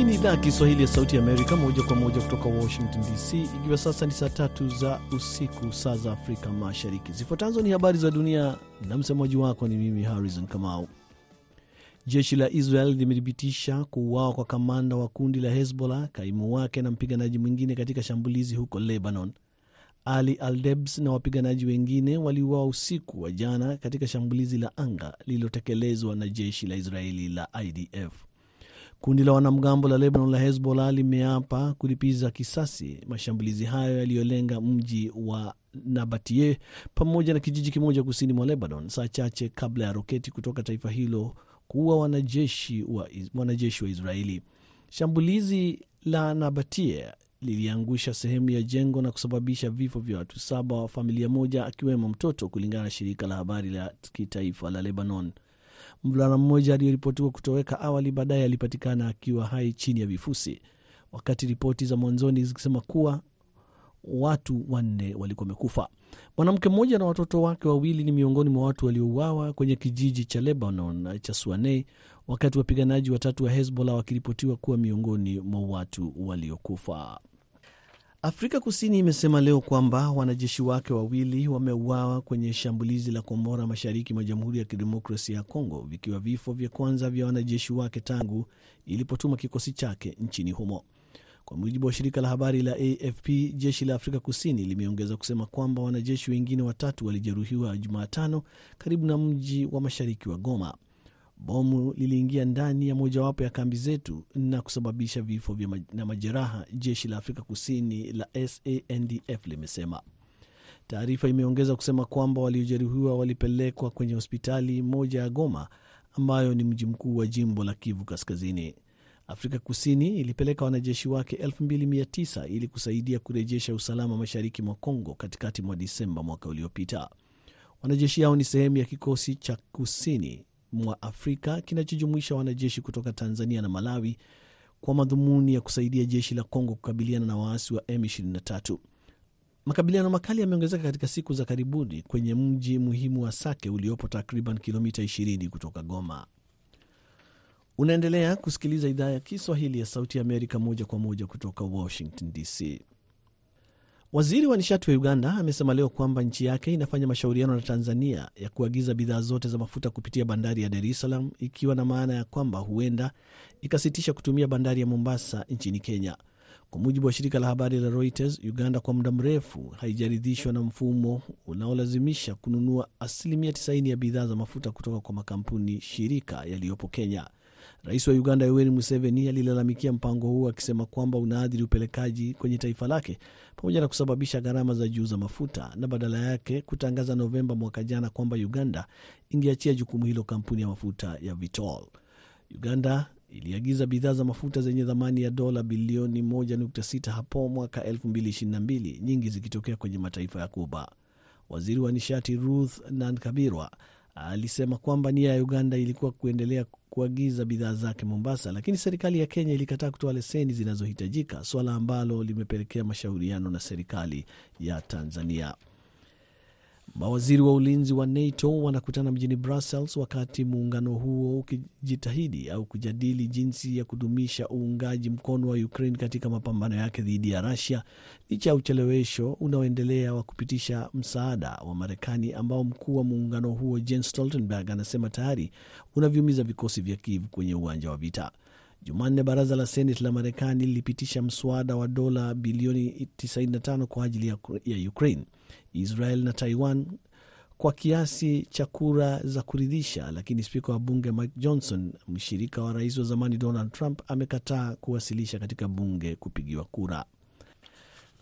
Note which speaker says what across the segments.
Speaker 1: Hii ni idhaa ya Kiswahili ya Sauti Amerika, moja kwa moja kutoka Washington DC, ikiwa sasa ni saa tatu za usiku, saa za Afrika Mashariki. Zifuatazo ni habari za dunia na msemaji wako ni mimi Harrison Kamau. Jeshi la Israel limethibitisha kuuawa kwa kamanda wa kundi la Hezbollah, kaimu wake na mpiganaji mwingine katika shambulizi huko Lebanon. Ali Aldebs na wapiganaji wengine waliuawa usiku wa jana katika shambulizi la anga lililotekelezwa na jeshi la Israeli la IDF. Kundi la wanamgambo la Lebanon la Hezbollah limeapa kulipiza kisasi mashambulizi hayo yaliyolenga mji wa Nabatie pamoja na kijiji kimoja kusini mwa Lebanon, saa chache kabla ya roketi kutoka taifa hilo kuua wanajeshi wa, wanajeshi wa Israeli. Shambulizi la Nabatie liliangusha sehemu ya jengo na kusababisha vifo vya watu saba wa familia moja akiwemo mtoto, kulingana na shirika la habari la kitaifa la Lebanon. Mvulana mmoja aliyeripotiwa kutoweka awali baadaye alipatikana akiwa hai chini ya vifusi, wakati ripoti za mwanzoni zikisema kuwa watu wanne walikuwa wamekufa. Mwanamke mmoja na watoto wake wawili ni miongoni mwa watu waliouawa kwenye kijiji cha Lebanon cha Suanei, wakati wapiganaji watatu wa Hezbollah wakiripotiwa kuwa miongoni mwa watu waliokufa. Afrika Kusini imesema leo kwamba wanajeshi wake wawili wameuawa kwenye shambulizi la kombora mashariki mwa Jamhuri ya Kidemokrasia ya Kongo, vikiwa vifo vya kwanza vya wanajeshi wake tangu ilipotuma kikosi chake nchini humo. Kwa mujibu wa shirika la habari la AFP, jeshi la Afrika Kusini limeongeza kusema kwamba wanajeshi wengine watatu walijeruhiwa Jumatano karibu na mji wa mashariki wa Goma. Bomu liliingia ndani ya mojawapo ya kambi zetu na kusababisha vifo na majeraha, jeshi la Afrika Kusini la SANDF limesema. Taarifa imeongeza kusema kwamba waliojeruhiwa walipelekwa kwenye hospitali moja ya Goma, ambayo ni mji mkuu wa jimbo la Kivu Kaskazini. Afrika Kusini ilipeleka wanajeshi wake 2900 ili kusaidia kurejesha usalama mashariki mwa Kongo katikati mwa Disemba mwaka uliopita. Wanajeshi hao ni sehemu ya kikosi cha kusini mwa Afrika kinachojumuisha wanajeshi kutoka Tanzania na Malawi kwa madhumuni ya kusaidia jeshi la Kongo kukabiliana na waasi wa M23. Makabiliano makali yameongezeka katika siku za karibuni kwenye mji muhimu wa Sake uliopo takriban kilomita 20 kutoka Goma. Unaendelea kusikiliza idhaa ya Kiswahili ya Sauti ya Amerika moja kwa moja kutoka Washington DC. Waziri wa nishati wa Uganda amesema leo kwamba nchi yake inafanya mashauriano na Tanzania ya kuagiza bidhaa zote za mafuta kupitia bandari ya Dar es Salaam, ikiwa na maana ya kwamba huenda ikasitisha kutumia bandari ya Mombasa nchini Kenya. Kwa mujibu wa shirika la habari la Reuters, Uganda kwa muda mrefu haijaridhishwa na mfumo unaolazimisha kununua asilimia 90 ya bidhaa za mafuta kutoka kwa makampuni shirika yaliyopo Kenya. Rais wa Uganda Yoweri Museveni alilalamikia mpango huo akisema kwamba unaathiri upelekaji kwenye taifa lake pamoja na kusababisha gharama za juu za mafuta, na badala yake kutangaza Novemba mwaka jana kwamba Uganda ingeachia jukumu hilo kampuni ya mafuta ya Vitol. Uganda iliagiza bidhaa za mafuta zenye thamani ya dola bilioni 1.6 hapo mwaka 2022, nyingi zikitokea kwenye mataifa ya Kuba. Waziri wa nishati Ruth Nankabirwa alisema kwamba nia ya Uganda ilikuwa kuendelea kuagiza bidhaa zake Mombasa, lakini serikali ya Kenya ilikataa kutoa leseni zinazohitajika, suala ambalo limepelekea mashauriano na serikali ya Tanzania. Mawaziri wa ulinzi wa NATO wanakutana mjini Brussels wakati muungano huo ukijitahidi au kujadili jinsi ya kudumisha uungaji mkono wa Ukraine katika mapambano yake dhidi ya Russia licha ya uchelewesho unaoendelea wa kupitisha msaada wa Marekani ambao mkuu wa muungano huo Jens Stoltenberg anasema tayari unavyumiza vikosi vya Kiev kwenye uwanja wa vita. Jumanne, baraza la Seneti la Marekani lilipitisha mswada wa dola bilioni 95 kwa ajili ya Ukraine, Israel na Taiwan kwa kiasi cha kura za kuridhisha, lakini spika wa bunge Mike Johnson, mshirika wa rais wa zamani Donald Trump, amekataa kuwasilisha katika bunge kupigiwa kura.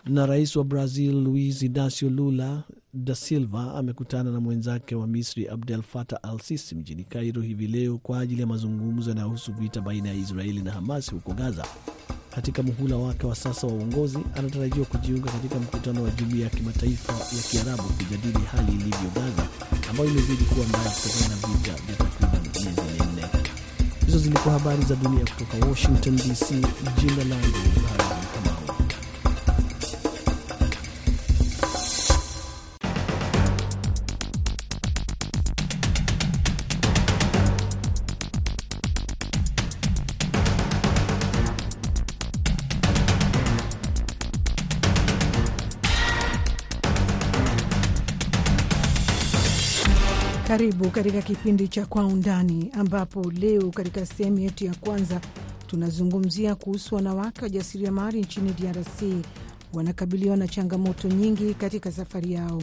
Speaker 1: Na rais wa Brazil Luiz Inacio Lula da Silva amekutana na mwenzake wa Misri Abdel Fattah al Sisi mjini Cairo hivi leo kwa ajili ya mazungumzo yanayohusu vita baina ya Israeli na Hamas huko Gaza. Katika muhula wake wa sasa wa uongozi, anatarajiwa kujiunga katika mkutano wa jumuiya ya kimataifa ya Kiarabu kujadili hali ilivyo Gaza, ambayo imezidi kuwa mbaya kutokana na vita vya takriban miezi minne. Hizo zilikuwa habari za dunia kutoka Washington DC. Jina langu
Speaker 2: Karibu katika kipindi cha Kwa Undani, ambapo leo katika sehemu yetu ya kwanza tunazungumzia kuhusu wanawake wajasiriamali nchini DRC wanakabiliwa na changamoto nyingi katika safari yao,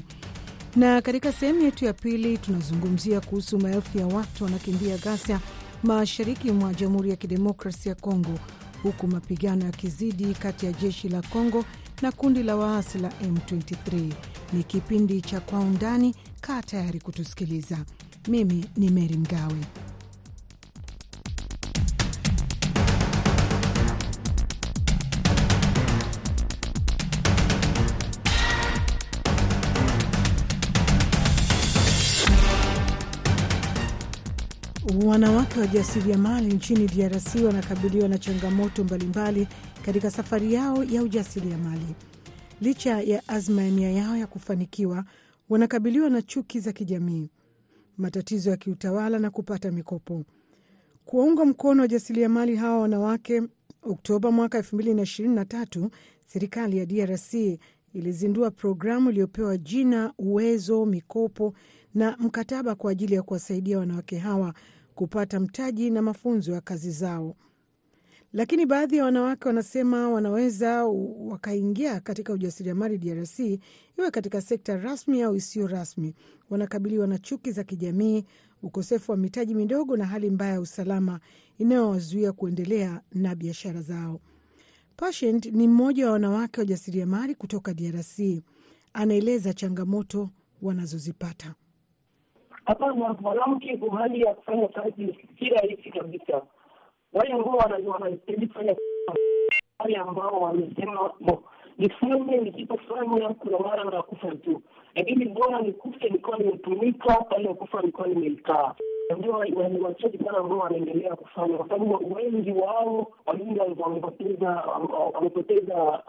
Speaker 2: na katika sehemu yetu ya pili tunazungumzia kuhusu maelfu ya watu wanakimbia ghasia mashariki mwa Jamhuri ya Kidemokrasia ya Kongo, huku mapigano yakizidi kati ya jeshi la Kongo na kundi la waasi la M23. Ni kipindi cha Kwa Undani. Kaa tayari kutusikiliza. Mimi ni Meri Mgawe. Wanawake wajasiriamali nchini DRC wanakabiliwa na changamoto mbalimbali katika safari yao ya ujasiriamali. Licha ya azma ya nia yao ya kufanikiwa, wanakabiliwa na chuki za kijamii, matatizo ya kiutawala na kupata mikopo. Kuwaunga mkono wajasiriamali hawa wanawake, Oktoba mwaka 2023 serikali ya DRC ilizindua programu iliyopewa jina Uwezo, mikopo na mkataba kwa ajili ya kuwasaidia wanawake hawa kupata mtaji na mafunzo ya kazi zao. Lakini baadhi ya wanawake wanasema wanaweza wakaingia katika ujasiriamali DRC, iwe katika sekta rasmi au isiyo rasmi. Wanakabiliwa na chuki za kijamii, ukosefu wa mitaji midogo na hali mbaya ya usalama inayowazuia kuendelea na biashara zao. Patient ni mmoja wa wanawake wajasiriamali kutoka DRC. Anaeleza changamoto wanazozipata.
Speaker 3: Hapa mwanamke kwa hali ya kufanya kazi si rahisi kabisa. Wale ambao wanahitaji kufanya wale ambao wamesema nifanye nisipofanya, kuna mara nakufa tu, lakini bora nikufe nikiwa nimetumika, pale kufa nikiwa nimeikaa. Ndio wachache sana ambao wanaendelea kufanya, kwa sababu wengi wao walingi wamepoteza wamepoteza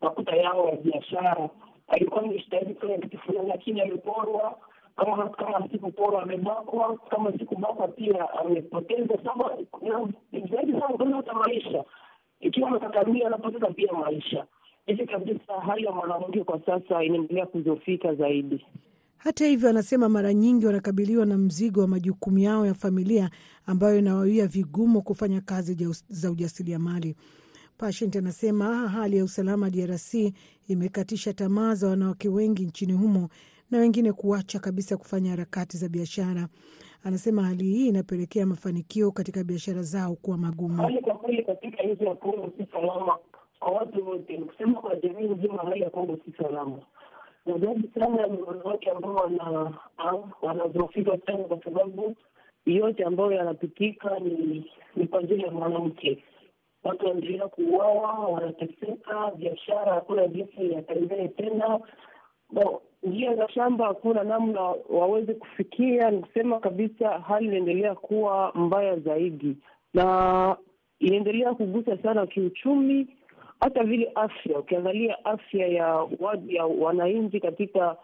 Speaker 3: makuta yao ya biashara. Alikuwa nimejitahidi kufanya kitu fulani, lakini ameporwa kama kama sikuporwa amebakwa, kama sikubakwa pia amepoteza. saba zaidi sana hata maisha, ikiwa amekakamia anapoteza pia maisha. Hivi kabisa, hali ya mwanamke kwa sasa inaendelea kuzofika zaidi.
Speaker 2: Hata hivyo, anasema mara nyingi wanakabiliwa na mzigo wa majukumu yao ya familia ambayo inawawia vigumu kufanya kazi za ujasiriamali. Patient anasema hali ya usalama DRC imekatisha tamaa za wanawake wengi nchini humo na wengine kuacha kabisa kufanya harakati za biashara. Anasema hali hii inapelekea mafanikio katika biashara zao kuwa magumu.
Speaker 3: Hali kwa kweli katika nchi ya Kongo si salama kwa watu wote, nikusema kwa jamii nzima, hali ya Kongo si salama. Najaji sana ni wanawake ambao wanazofika sana, kwa sababu yote ambayo yanapitika ni kwa ajili ya mwanamke. Watu wanaendelea kuuawa, wanateseka, biashara hakuna jinsi yatembee tena njia za shamba hakuna namna waweze kufikia. Ni kusema kabisa, hali inaendelea kuwa mbaya zaidi, na inaendelea kugusa sana kiuchumi, hata vile afya. Ukiangalia afya ya ya wananchi katika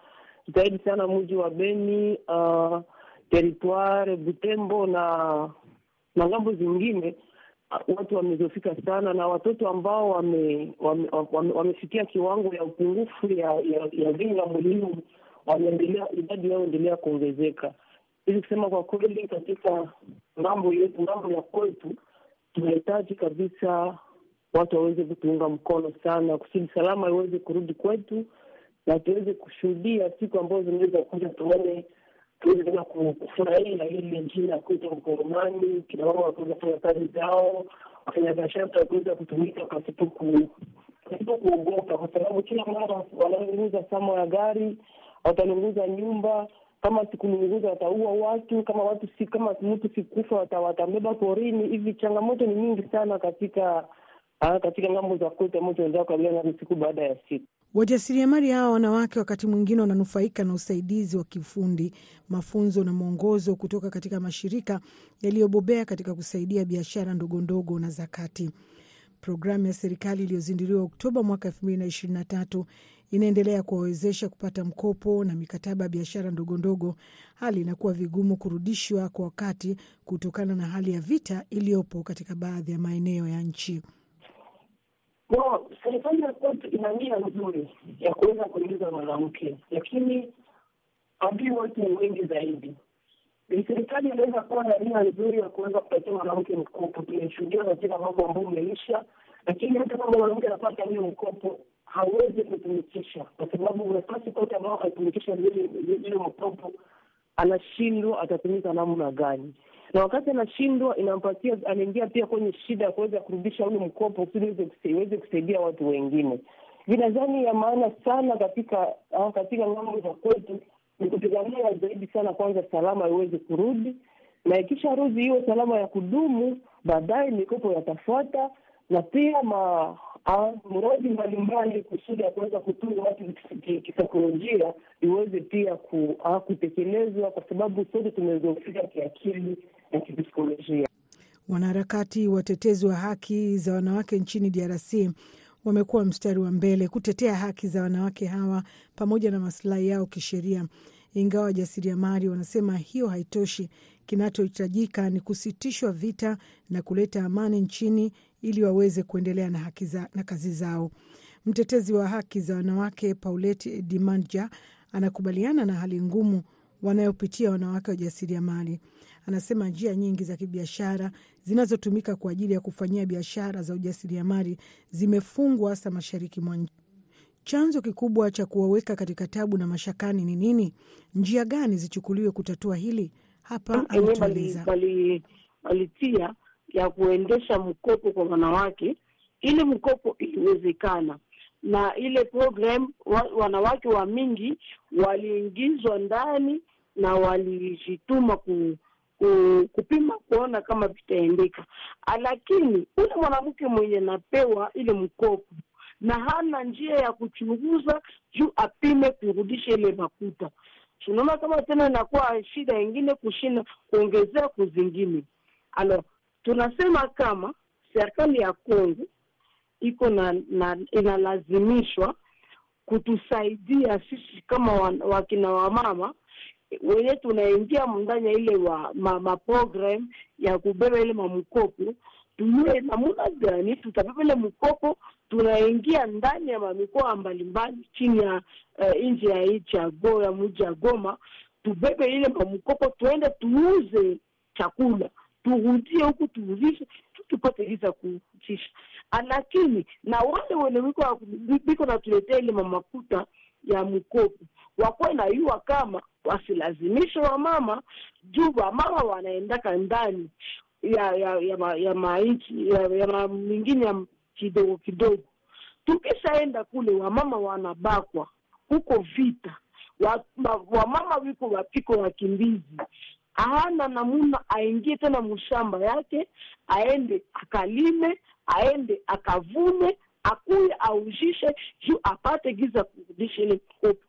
Speaker 3: zaidi sana mji wa Beni, uh, teritware Butembo na na ng'ambo zingine watu wamezofika sana na watoto ambao wamefikia wame, wame, wame kiwango ya upungufu ya ya, ya vinga muhimu wameendelea, idadi yao endelea kuongezeka. Ili kusema kwa kweli, katika mambo yetu, mambo ya kwetu, tunahitaji kabisa watu waweze kutuunga mkono sana, kusudi salama iweze kurudi kwetu na tuweze kushuhudia siku ambazo zinaweza kuja, tuone tuweze kufurahia ile njia ya kuita Mkongomani, kina wakuweza kufanya kazi zao, wafanyabiashara wakuweza kutumika pasipo kuogopa, kwa sababu kila mara wanalunguza samo ya gari, watalunguza nyumba kama sikulunguza wataua watu, kama watu si kama mtu sikufa watambeba porini. Hivi changamoto ni nyingi sana katika uh, katika ng'ambo za kwetu ambao tunaendelea kukabiliana siku baada ya siku.
Speaker 2: Wajasiriamali hawa wanawake wakati mwingine wananufaika na usaidizi wa kiufundi, mafunzo na mwongozo kutoka katika mashirika yaliyobobea katika kusaidia biashara ndogo ndogo na za kati. Programu ya serikali iliyozinduliwa Oktoba mwaka elfu mbili na ishirini na tatu inaendelea kuwawezesha kupata mkopo na mikataba ya biashara ndogo ndogo. Hali inakuwa vigumu kurudishwa kwa wakati kutokana na hali ya vita iliyopo katika baadhi ya maeneo ya nchi.
Speaker 3: No, serikali ya kwetu ina nia nzuri ya kuweza kuingiza mwanamke, lakini adui wote ni wengi zaidi. serikali inaweza kuwa na nia nzuri ya kuweza kupatia mwanamke mkopo. Tumeshuhudia katika mambo ambayo umeisha, lakini hata kama mwanamke anapata hiyo mkopo hawezi kutumikisha, kwa sababu nafasi kote ambao akatumikisha ile mkopo anashindwa, atatumika namna gani? Na wakati anashindwa, inampatia anaingia pia kwenye shida ya kuweza kurudisha ule mkopo kusudi iweze kusaidia watu wengine. Vinadhani ya maana sana katika katika ng'ambo za kwetu ni kupigania zaidi sana, kwanza salama iweze kurudi, na ikisha rudi hiyo salama ya kudumu, baadaye mikopo yatafuata na pia ma mradi mbalimbali kusudi ya kuweza kutunza watu kisaikolojia iweze pia ah, kutekelezwa kwa sababu sote tumezofika kiakili na kipsikolojia.
Speaker 2: Wanaharakati watetezi wa haki za wanawake nchini DRC wamekuwa mstari wa mbele kutetea haki za wanawake hawa pamoja na masilahi yao kisheria, ingawa wajasiriamali wanasema hiyo haitoshi. Kinachohitajika ni kusitishwa vita na kuleta amani nchini ili waweze kuendelea na, haki za, na kazi zao. Mtetezi wa haki za wanawake Paulette Dimanja anakubaliana na hali ngumu wanayopitia wanawake wajasiriamali. Anasema njia nyingi za kibiashara zinazotumika kwa ajili ya kufanyia biashara za ujasiriamali zimefungwa hasa mashariki mwa nchi. Chanzo kikubwa cha kuwaweka katika tabu na mashakani ni nini? Njia gani zichukuliwe kutatua hili? Hapa anatueleza.
Speaker 4: Walitia ya kuendesha mkopo kwa wanawake, ili mkopo iliwezekana na ile program wa, wanawake wa mingi waliingizwa ndani na walijituma ku, ku, kupima kuona kama vitaendeka, lakini ule mwanamke mwenye napewa ile mkopo na hana njia ya kuchunguza juu apime kurudisha ile makuta, tunaona kama tena inakuwa shida ingine kushinda kuongezea kuzingine. Alors tunasema kama serikali ya Kongo iko na, na inalazimishwa kutusaidia sisi kama wakina wamama wenye tunaingia ndani ya ile wa ma, ya kubeba ile mamkopo, tujue namuna gani tutabeba ile mkopo, tunaingia ndani ya mamikoa mbalimbali chini ya uh, nchi ya nchi ya go mji ya Goma, tubebe ile mamkopo, tuende tuuze chakula turudie huku tuuzishe tupate visa kuuzisha, lakini na wale wenye wiko natuletea ile mamakuta ya mkopo wakuwe na yua kama wasilazimishe wamama juu wamama wanaendaka ndani ya ya ya ma, ya mainchi ya, ya ma mingine ya kidogo kidogo. Tukishaenda kule wamama wanabakwa. Huko vita. Wa, wamama wiko wapiko wakimbizi hana namuna aingie tena mshamba yake, aende akalime, aende akavune, akuye aujishe juu apate giza kurudisha ile mkopo.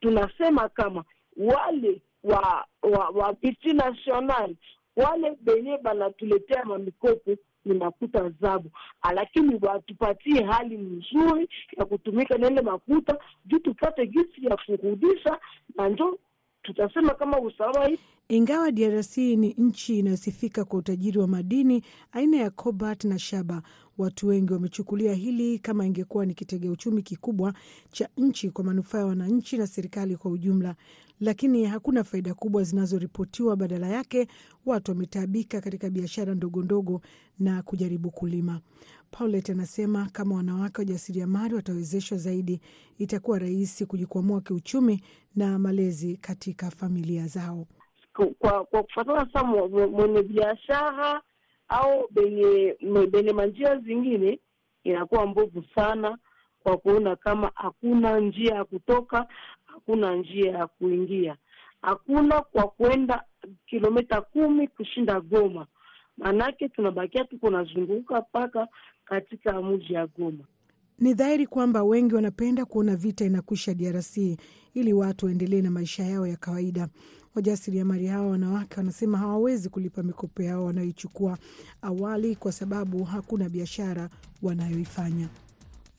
Speaker 4: Tunasema kama wale wa wa, wa biti national wale benye banatuletea mamikopo ni makuta zabu, lakini watupatie hali nzuri ya kutumika na ile makuta juu tupate gisi ya kurudisha na njo tutasema kama usawa.
Speaker 2: Ingawa DRC ni nchi inayosifika kwa utajiri wa madini aina ya cobalt na shaba, watu wengi wamechukulia hili kama ingekuwa ni kitega uchumi kikubwa cha nchi kwa manufaa ya wananchi na serikali kwa ujumla, lakini hakuna faida kubwa zinazoripotiwa. Badala yake, watu wametaabika katika biashara ndogo ndogo na kujaribu kulima. Paulet anasema kama wanawake wajasiriamali watawezeshwa zaidi, itakuwa rahisi kujikwamua kiuchumi na malezi katika familia zao.
Speaker 4: Kwa kwa kufatana sasa, mwenye biashara au benye benye manjia zingine inakuwa mbovu sana, kwa kuona kama hakuna njia ya kutoka, hakuna njia ya kuingia, hakuna kwa kwenda kilomita kumi kushinda Goma, maanake tunabakia tuko nazunguka mpaka katika mji ya Goma.
Speaker 2: Ni dhahiri kwamba wengi wanapenda kuona vita inakwisha DRC ili watu waendelee na maisha yao ya kawaida. Wajasiriamali hawa wanawake wanasema hawawezi kulipa mikopo yao wanayoichukua awali kwa sababu hakuna biashara wanayoifanya.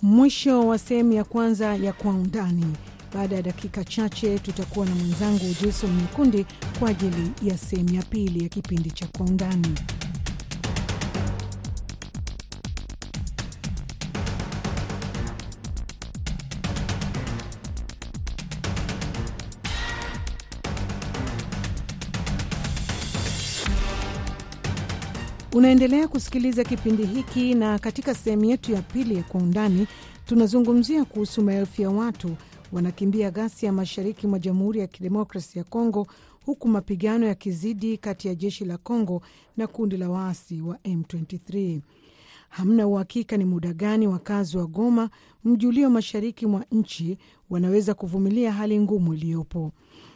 Speaker 2: Mwisho wa sehemu ya kwanza ya Kwa Undani. Baada ya dakika chache tutakuwa na mwenzangu Jason Nyekundi kwa ajili ya sehemu ya pili ya kipindi cha Kwa Undani. Unaendelea kusikiliza kipindi hiki, na katika sehemu yetu ya pili ya Kwa Undani tunazungumzia kuhusu maelfu ya watu wanakimbia ghasia mashariki mwa Jamhuri ya Kidemokrasi ya Kongo, huku mapigano yakizidi kati ya jeshi la Kongo na kundi la waasi wa M23. Hamna uhakika ni muda gani wakazi wa Goma, mji ulio mashariki mwa nchi, wanaweza kuvumilia hali ngumu iliyopo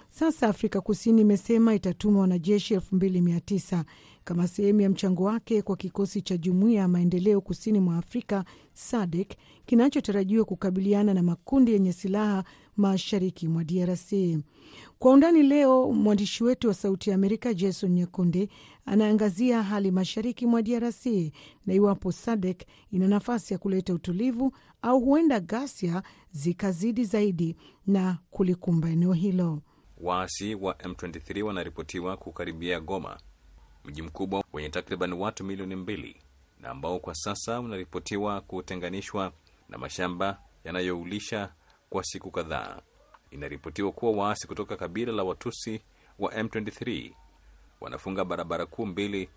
Speaker 2: sasa. Afrika Kusini imesema itatuma wanajeshi elfu mbili mia tisa kama sehemu ya mchango wake kwa kikosi cha Jumuiya ya Maendeleo Kusini mwa Afrika SADC kinachotarajiwa kukabiliana na makundi yenye silaha mashariki mwa DRC. Kwa undani leo, mwandishi wetu wa Sauti ya Amerika Jason Nyekunde anaangazia hali mashariki mwa DRC na iwapo SADC ina nafasi ya kuleta utulivu au huenda ghasia zikazidi zaidi na kulikumba eneo hilo.
Speaker 5: Waasi wa M23 wanaripotiwa kukaribia Goma, mji mkubwa wenye takriban watu milioni mbili na ambao kwa sasa unaripotiwa kutenganishwa na mashamba yanayoulisha kwa siku kadhaa. Inaripotiwa kuwa waasi kutoka kabila la Watusi wa M23 wanafunga barabara kuu mbili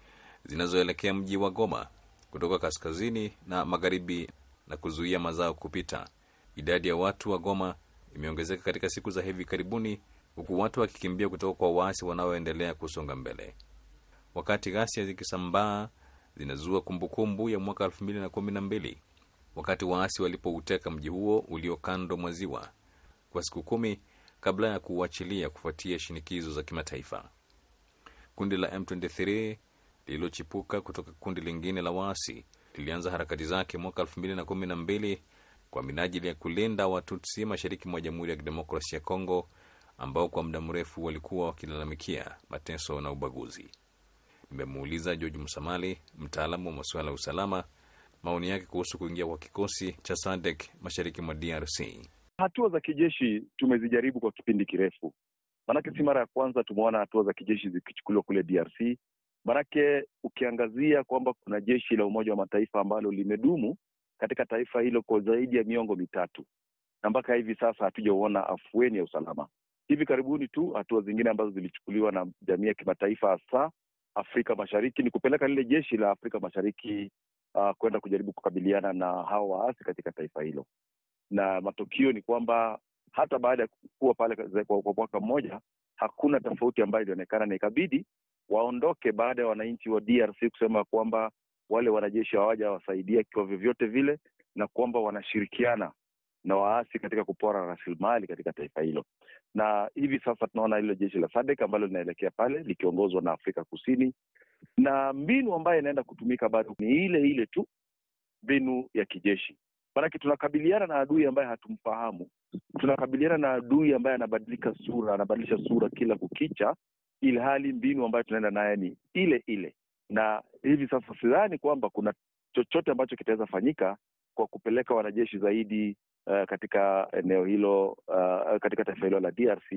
Speaker 5: zinazoelekea mji wa Goma kutoka kaskazini na magharibi na kuzuia mazao kupita. Idadi ya watu wa Goma imeongezeka katika siku za hivi karibuni, huku watu wakikimbia kutoka kwa waasi wanaoendelea kusonga mbele. Wakati ghasia zikisambaa zinazua kumbukumbu ya mwaka elfu mbili na kumi na mbili wakati waasi walipouteka mji huo ulio kando mwa ziwa kwa siku kumi kabla ya kuuachilia kufuatia shinikizo za kimataifa. Kundi la M23 lililochipuka kutoka kundi lingine la waasi lilianza harakati zake mwaka elfu mbili na kumi na mbili kwa minajili ya kulinda Watutsi mashariki mwa Jamhuri ya Kidemokrasia ya Kongo ambao kwa muda mrefu walikuwa wakilalamikia mateso na ubaguzi. Nimemuuliza George Msamali, mtaalamu wa masuala ya usalama, maoni yake kuhusu kuingia kwa kikosi cha SADC mashariki mwa DRC.
Speaker 6: Hatua za kijeshi tumezijaribu kwa kipindi kirefu, maanake si mara ya kwanza tumeona hatua za kijeshi zikichukuliwa kule DRC. Maanake ukiangazia kwamba kuna jeshi la Umoja wa Mataifa ambalo limedumu katika taifa hilo kwa zaidi ya miongo mitatu, na mpaka hivi sasa hatujauona afueni ya usalama. Hivi karibuni tu hatua zingine ambazo zilichukuliwa na jamii ya kimataifa hasa Afrika Mashariki ni kupeleka lile jeshi la Afrika Mashariki uh, kwenda kujaribu kukabiliana na hao waasi katika taifa hilo, na matokeo ni kwamba hata baada ya kuwa pale kwa mwaka mmoja hakuna tofauti ambayo ilionekana, na ikabidi waondoke baada ya wananchi wa DRC kusema kwamba wale wanajeshi hawajawasaidia kwa vyovyote vile, na kwamba wanashirikiana na waasi katika kupora rasilimali katika taifa hilo. Na hivi sasa tunaona hilo jeshi la SADC ambalo linaelekea pale likiongozwa na Afrika Kusini, na mbinu ambayo inaenda kutumika bado ni ile ile tu, mbinu ya kijeshi. Maanake tunakabiliana na adui ambaye hatumfahamu, tunakabiliana na adui ambaye anabadilika sura, anabadilisha sura kila kukicha, ili hali mbinu ambayo tunaenda naye ni ile ile. Na hivi sasa sidhani kwamba kuna chochote ambacho kitaweza fanyika kwa kupeleka wanajeshi zaidi Uh, katika eneo hilo uh, katika taifa hilo la DRC.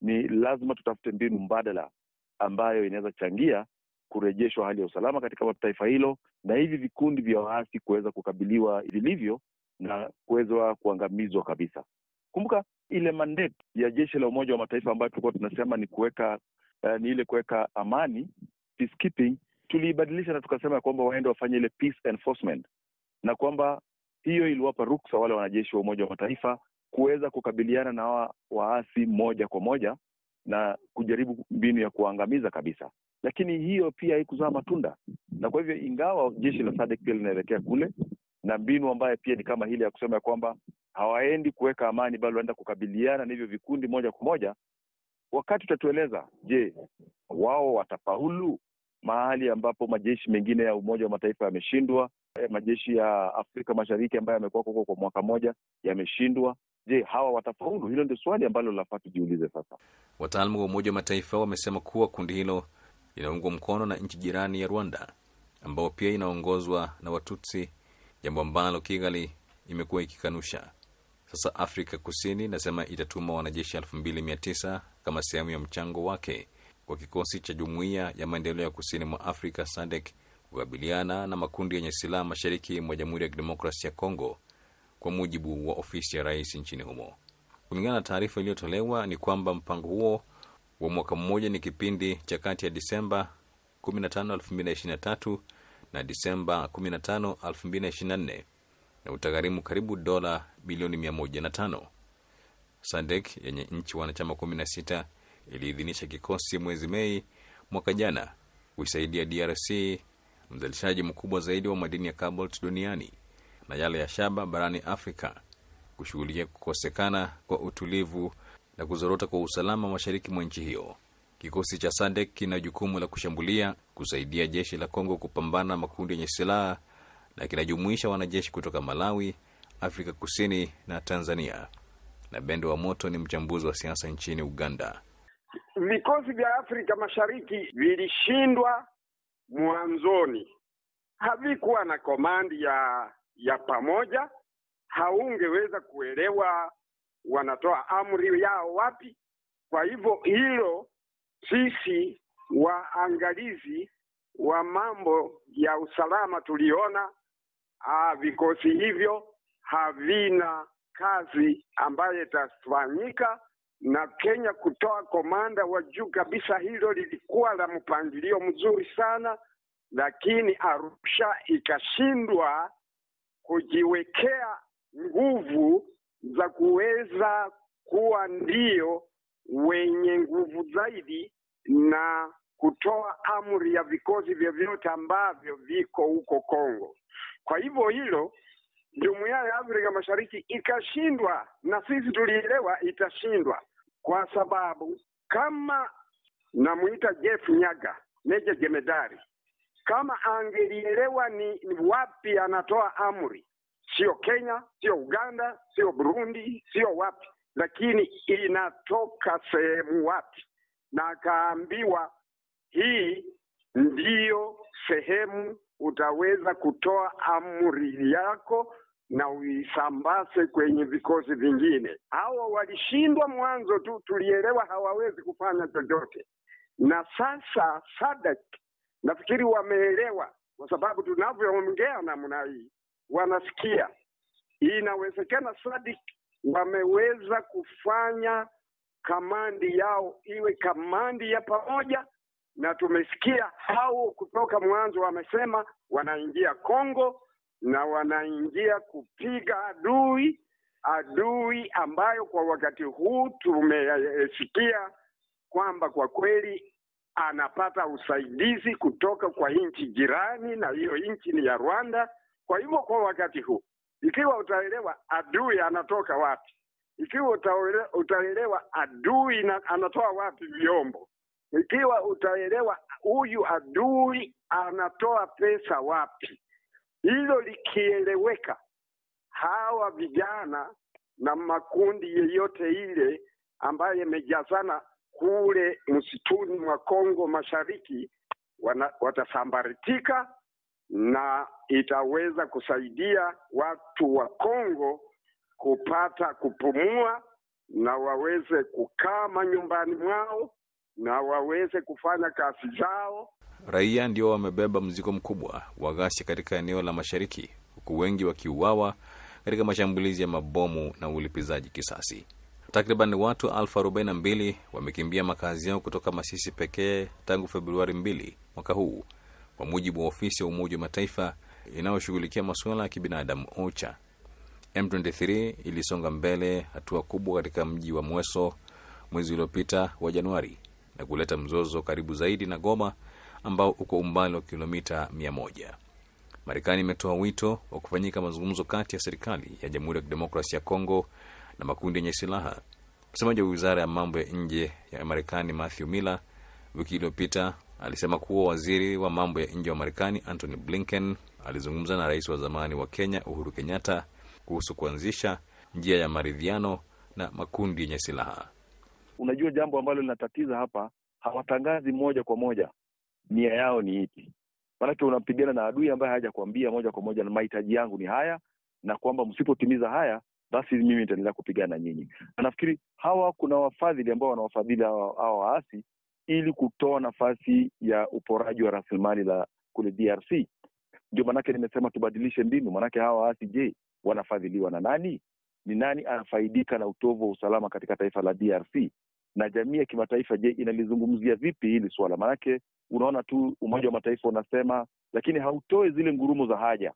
Speaker 6: Ni lazima tutafute mbinu mbadala ambayo inaweza changia kurejeshwa hali ya usalama katika taifa hilo na hivi vikundi vya waasi kuweza kukabiliwa vilivyo na kuweza kuangamizwa kabisa. Kumbuka ile mandate ya jeshi la Umoja wa Mataifa ambayo tulikuwa tunasema ni kuweka uh, ni ile kuweka amani, peacekeeping, tuliibadilisha na tukasema ya kwamba waende wafanye ile peace enforcement na kwamba hiyo iliwapa ruksa wale wanajeshi wa Umoja wa Mataifa kuweza kukabiliana na wa, waasi moja kwa moja na kujaribu mbinu ya kuangamiza kabisa, lakini hiyo pia haikuzaa matunda. Na kwa hivyo, ingawa jeshi la SADC pia linaelekea kule na mbinu ambayo pia ni kama hile ya kusema ya kwamba hawaendi kuweka amani, bali wanaenda kukabiliana na hivyo vikundi moja kwa moja, wakati utatueleza, je, wao watafaulu mahali ambapo majeshi mengine ya Umoja wa Mataifa yameshindwa majeshi ya Afrika Mashariki ambayo yamekuwa huko kwa mwaka moja yameshindwa. Je, hawa watafaulu? Hilo ndio swali ambalo linafaa tujiulize sasa.
Speaker 5: Wataalamu wa Umoja wa Mataifa wamesema kuwa kundi hilo linaungwa mkono na nchi jirani ya Rwanda, ambao pia inaongozwa na Watutsi, jambo ambalo Kigali imekuwa ikikanusha. Sasa Afrika Kusini inasema itatuma wanajeshi elfu mbili mia tisa kama sehemu ya mchango wake kwa kikosi cha Jumuiya ya Maendeleo ya Kusini mwa Afrika SADC kukabiliana na makundi yenye silaha mashariki mwa Jamhuri ya Kidemokrasi ya Kongo, kwa mujibu wa ofisi ya rais nchini humo. Kulingana na taarifa iliyotolewa ni kwamba mpango huo wa mwaka mmoja ni kipindi cha kati ya Disemba 15, 2023 na Disemba 15, 2024 na utagharimu karibu dola bilioni 105. SADC yenye nchi wanachama 16 iliidhinisha kikosi mwezi Mei mwaka jana kuisaidia DRC, mzalishaji mkubwa zaidi wa madini ya cobalt duniani na yale ya shaba barani Afrika, kushughulikia kukosekana kwa utulivu na kuzorota kwa usalama mashariki mwa nchi hiyo. Kikosi cha SADC kina jukumu la kushambulia, kusaidia jeshi la Kongo kupambana makundi yenye silaha na kinajumuisha wanajeshi kutoka Malawi, Afrika Kusini na Tanzania. Na Bendo wa Moto ni mchambuzi wa siasa nchini Uganda.
Speaker 7: Vikosi vya Afrika Mashariki vilishindwa mwanzoni, havikuwa na komandi ya ya pamoja, haungeweza kuelewa wanatoa amri yao wapi. Kwa hivyo hilo sisi waangalizi wa mambo ya usalama tuliona aa, vikosi hivyo havina kazi ambayo itafanyika na Kenya kutoa komanda wa juu kabisa. Hilo lilikuwa la mpangilio mzuri sana, lakini Arusha ikashindwa kujiwekea nguvu za kuweza kuwa ndio wenye nguvu zaidi na kutoa amri ya vikosi vyovyote ambavyo viko huko Kongo. Kwa hivyo hilo jumuiya ya Afrika Mashariki ikashindwa, na sisi tulielewa itashindwa, kwa sababu kama namwita Jeff Nyaga, meja jemedari, kama angelielewa ni, ni wapi anatoa amri, sio Kenya, sio Uganda, sio Burundi, sio wapi, lakini inatoka sehemu wapi, na akaambiwa hii ndiyo sehemu utaweza kutoa amri yako na uisambaze kwenye vikosi vingine. Hawa walishindwa mwanzo tu, tulielewa hawawezi kufanya chochote, na sasa SADC nafikiri wameelewa, kwa sababu tunavyoongea namna hii wanasikia. Inawezekana SADC wameweza kufanya kamandi yao iwe kamandi ya pamoja, na tumesikia hao kutoka mwanzo wamesema wanaingia Kongo na wanaingia kupiga adui, adui ambayo kwa wakati huu tumesikia kwamba kwa kweli anapata usaidizi kutoka kwa nchi jirani, na hiyo nchi ni ya Rwanda. Kwa hivyo kwa wakati huu, ikiwa utaelewa adui anatoka wapi, ikiwa utaelewa, adui na, anatoa wapi vyombo, ikiwa utaelewa huyu adui anatoa pesa wapi, hilo likieleweka, hawa vijana na makundi yeyote ile ambayo yamejazana kule msituni mwa Kongo Mashariki wana, watasambaratika na itaweza kusaidia watu wa Kongo kupata kupumua na waweze kukaa manyumbani mwao na waweze kufanya kazi zao.
Speaker 5: Raia ndio wamebeba mzigo mkubwa wa ghasia katika eneo la mashariki, huku wengi wakiuawa katika mashambulizi ya mabomu na ulipizaji kisasi. Takriban watu elfu arobaini na mbili wamekimbia makazi yao kutoka Masisi pekee tangu Februari mbili mwaka huu, kwa mujibu wa ofisi ya Umoja wa Mataifa inayoshughulikia masuala ya kibinadamu OCHA. M23 ilisonga mbele hatua kubwa katika mji wa Mweso mwezi uliopita wa Januari na kuleta mzozo karibu zaidi na Goma ambao uko umbali wa kilomita mia moja. Marekani imetoa wito wa kufanyika mazungumzo kati ya serikali ya Jamhuri ya Kidemokrasia ya Kongo na makundi yenye silaha. Msemaji wa wizara ya mambo ya nje ya Marekani Matthew Miller wiki iliyopita alisema kuwa waziri wa mambo ya nje wa Marekani Antony Blinken alizungumza na rais wa zamani wa Kenya Uhuru Kenyatta kuhusu kuanzisha njia ya maridhiano na makundi yenye silaha.
Speaker 6: Unajua, jambo ambalo linatatiza hapa, hawatangazi moja kwa moja nia yao ni ipi. Maanake unapigana na adui ambaye hajakwambia moja kwa moja, mahitaji yangu ni haya, na kwamba msipotimiza haya basi mimi nitaendelea kupigana na nyinyi. Na nafikiri hawa kuna wafadhili ambao wanawafadhili hawa, waasi ili kutoa nafasi ya uporaji wa rasilimali la kule DRC. Ndio maanake nimesema tubadilishe mbinu, maanake hawa waasi, je, wanafadhiliwa na nani? Ni nani anafaidika na utovu wa usalama katika taifa la DRC? Na jamii ya kimataifa, je, inalizungumzia vipi hili suala? Maanake unaona tu Umoja wa Mataifa unasema lakini hautoi zile ngurumo za haja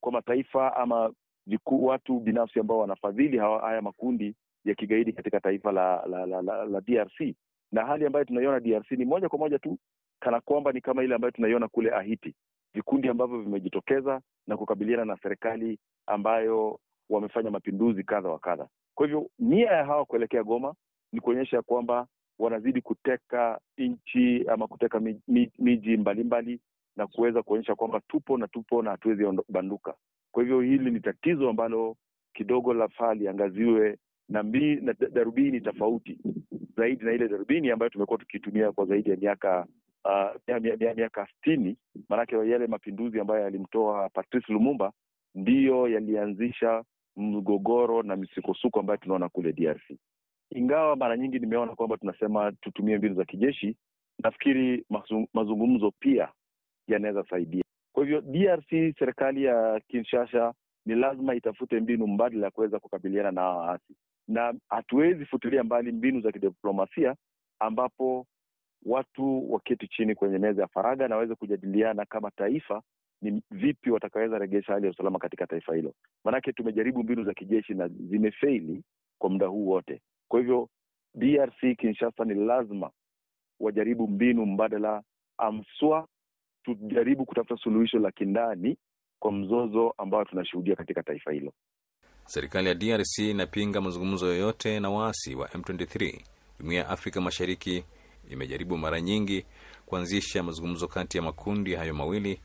Speaker 6: kwa mataifa ama viku, watu binafsi ambao wanafadhili haya makundi ya kigaidi katika taifa la la, la, la, la DRC. Na hali ambayo tunaiona DRC ni moja kwa moja tu kana kwamba ni kama ile ambayo tunaiona kule Haiti, vikundi ambavyo vimejitokeza na kukabiliana na serikali ambayo wamefanya mapinduzi kadha wa kadha. Kwa hivyo nia ya hawa kuelekea Goma ni kuonyesha kwamba wanazidi kuteka nchi ama kuteka miji mbalimbali na kuweza kuonyesha kwamba tupo na tupo na hatuwezi banduka. Kwa hivyo hili ni tatizo ambalo kidogo lafaa liangaziwe na, na darubini tofauti zaidi na ile darubini ambayo tumekuwa tukitumia kwa zaidi ya miaka uh, miaka sitini. Maanake yale mapinduzi ambayo yalimtoa Patrice Lumumba ndiyo yalianzisha mgogoro na misukosuko ambayo tunaona kule DRC. Ingawa mara nyingi nimeona kwamba tunasema tutumie mbinu za kijeshi, nafikiri mazungumzo pia yanaweza saidia. Kwa hivyo DRC, serikali ya Kinshasa ni lazima itafute mbinu mbadala ya kuweza kukabiliana na waasi, na hatuwezi futilia mbali mbinu za kidiplomasia ambapo watu waketi chini kwenye meza ya faragha na waweze kujadiliana kama taifa ni vipi watakaweza regesha hali ya usalama katika taifa hilo. Maanake tumejaribu mbinu za kijeshi na zimefeili kwa muda huu wote. Kwa hivyo DRC Kinshasa ni lazima wajaribu mbinu mbadala, amswa tujaribu kutafuta suluhisho la kindani kwa mzozo ambao tunashuhudia katika taifa hilo.
Speaker 5: Serikali ya DRC inapinga mazungumzo yoyote na waasi wa M23. Jumuiya ya Afrika Mashariki imejaribu mara nyingi kuanzisha mazungumzo kati ya makundi hayo mawili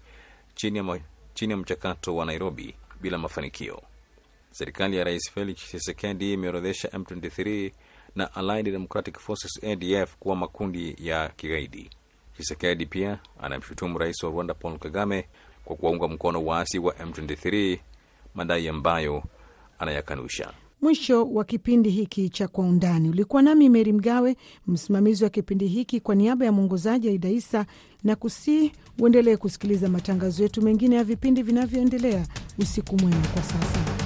Speaker 5: chini ya, ma, chini ya mchakato wa Nairobi bila mafanikio. Serikali ya Rais Felix Tshisekedi imeorodhesha M23 na Allied Democratic Forces ADF kuwa makundi ya kigaidi. Tshisekedi pia anamshutumu rais wa Rwanda Paul Kagame kwa kuwaunga mkono waasi wa M23, madai ambayo anayakanusha.
Speaker 2: Mwisho wa kipindi hiki cha Kwa Undani. Ulikuwa nami Meri Mgawe, msimamizi wa kipindi hiki, kwa niaba ya mwongozaji Aida Isa na kusii uendelee kusikiliza matangazo yetu mengine ya vipindi vinavyoendelea. Usiku mwema kwa sasa.